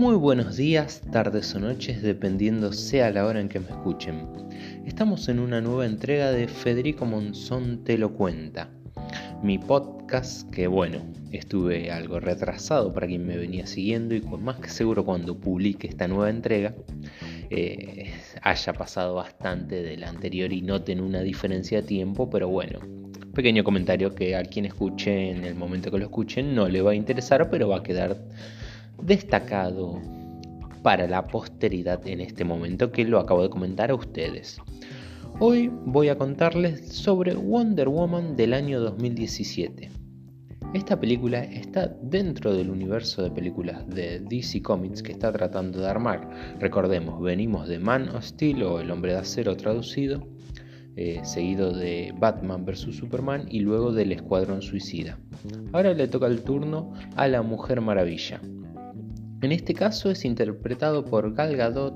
Muy buenos días, tardes o noches, dependiendo sea la hora en que me escuchen. Estamos en una nueva entrega de Federico Monzón Te lo cuenta, mi podcast que bueno, estuve algo retrasado para quien me venía siguiendo y con más que seguro cuando publique esta nueva entrega eh, haya pasado bastante de la anterior y noten una diferencia de tiempo, pero bueno, pequeño comentario que a quien escuche en el momento que lo escuchen no le va a interesar, pero va a quedar destacado para la posteridad en este momento que lo acabo de comentar a ustedes. Hoy voy a contarles sobre Wonder Woman del año 2017. Esta película está dentro del universo de películas de DC Comics que está tratando de armar. Recordemos, venimos de Man of Steel o El Hombre de Acero traducido, eh, seguido de Batman vs. Superman y luego del Escuadrón Suicida. Ahora le toca el turno a la Mujer Maravilla. En este caso es interpretado por Gal Gadot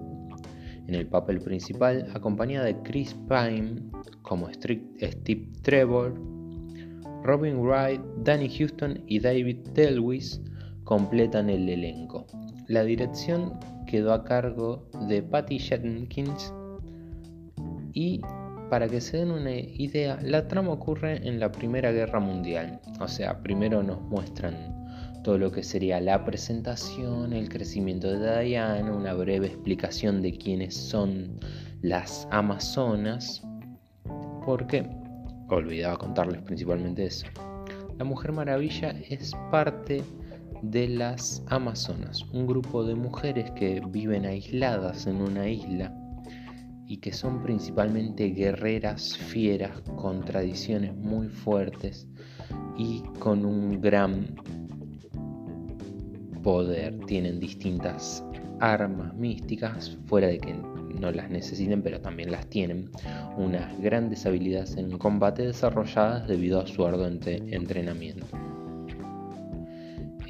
en el papel principal, acompañada de Chris Pine como Steve Trevor, Robin Wright, Danny Houston y David Telwis completan el elenco. La dirección quedó a cargo de Patty Jenkins y para que se den una idea, la trama ocurre en la Primera Guerra Mundial. O sea, primero nos muestran todo lo que sería la presentación, el crecimiento de Diana, una breve explicación de quiénes son las Amazonas, porque olvidaba contarles principalmente eso. La Mujer Maravilla es parte de las Amazonas, un grupo de mujeres que viven aisladas en una isla y que son principalmente guerreras fieras con tradiciones muy fuertes y con un gran tienen distintas armas místicas, fuera de que no las necesiten, pero también las tienen, unas grandes habilidades en combate desarrolladas debido a su arduo entrenamiento.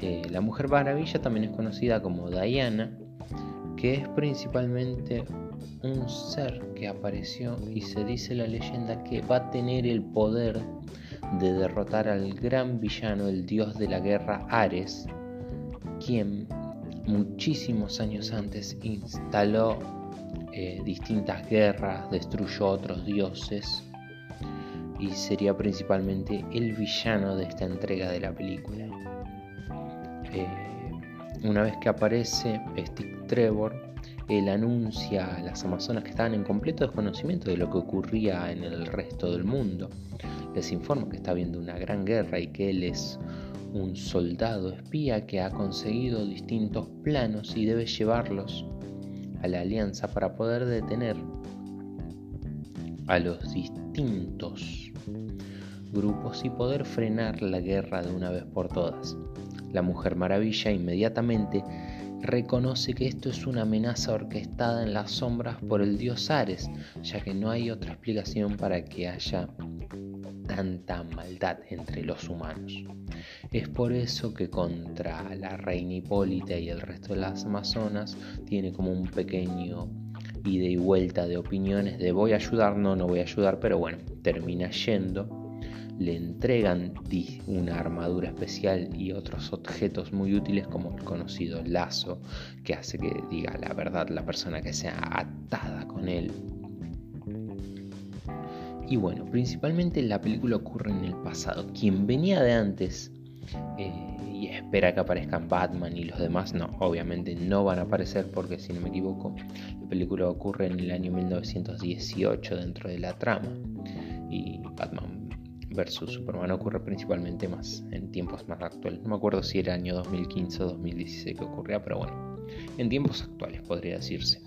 Eh, la Mujer Maravilla también es conocida como Diana, que es principalmente un ser que apareció y se dice la leyenda que va a tener el poder de derrotar al gran villano, el dios de la guerra Ares, quien muchísimos años antes instaló eh, distintas guerras, destruyó otros dioses y sería principalmente el villano de esta entrega de la película. Eh, una vez que aparece Stick Trevor, él anuncia a las Amazonas que estaban en completo desconocimiento de lo que ocurría en el resto del mundo. Les informa que está habiendo una gran guerra y que él es un soldado espía que ha conseguido distintos planos y debe llevarlos a la alianza para poder detener a los distintos grupos y poder frenar la guerra de una vez por todas. La Mujer Maravilla inmediatamente reconoce que esto es una amenaza orquestada en las sombras por el dios Ares, ya que no hay otra explicación para que haya tanta maldad entre los humanos. Es por eso que contra la reina Hipólita y el resto de las Amazonas tiene como un pequeño ida y vuelta de opiniones de voy a ayudar, no, no voy a ayudar, pero bueno, termina yendo. Le entregan una armadura especial y otros objetos muy útiles como el conocido lazo que hace que diga la verdad la persona que sea atada con él y bueno, principalmente la película ocurre en el pasado. Quien venía de antes eh, y espera que aparezcan Batman y los demás, no, obviamente no van a aparecer porque si no me equivoco, la película ocurre en el año 1918 dentro de la trama. Y Batman versus Superman ocurre principalmente más en tiempos más actuales. No me acuerdo si era año 2015 o 2016 que ocurría, pero bueno, en tiempos actuales podría decirse.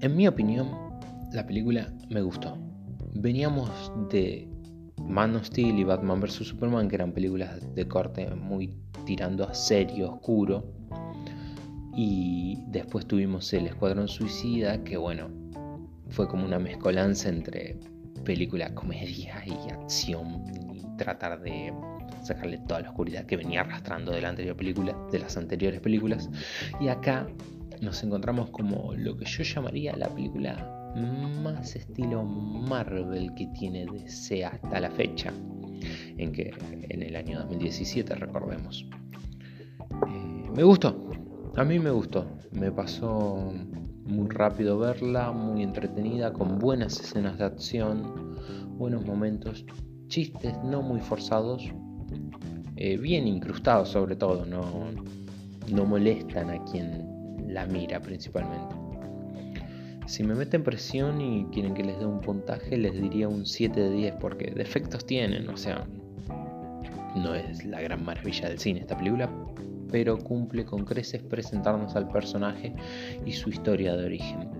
En mi opinión, la película me gustó. Veníamos de Man of Steel y Batman vs. Superman, que eran películas de corte muy tirando a serio, oscuro. Y después tuvimos El Escuadrón Suicida, que bueno, fue como una mezcolanza entre película, comedia y acción. Y tratar de sacarle toda la oscuridad que venía arrastrando de la anterior película, de las anteriores películas. Y acá nos encontramos como lo que yo llamaría la película más estilo Marvel que tiene DC hasta la fecha, en que en el año 2017 recordemos. Eh, me gustó, a mí me gustó, me pasó muy rápido verla, muy entretenida, con buenas escenas de acción, buenos momentos, chistes no muy forzados, eh, bien incrustados sobre todo, no, no molestan a quien la mira principalmente. Si me meten presión y quieren que les dé un puntaje, les diría un 7 de 10 porque defectos tienen, o sea, no es la gran maravilla del cine esta película, pero cumple con creces presentarnos al personaje y su historia de origen.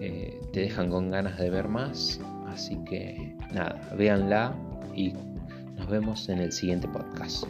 Eh, te dejan con ganas de ver más, así que nada, véanla y nos vemos en el siguiente podcast.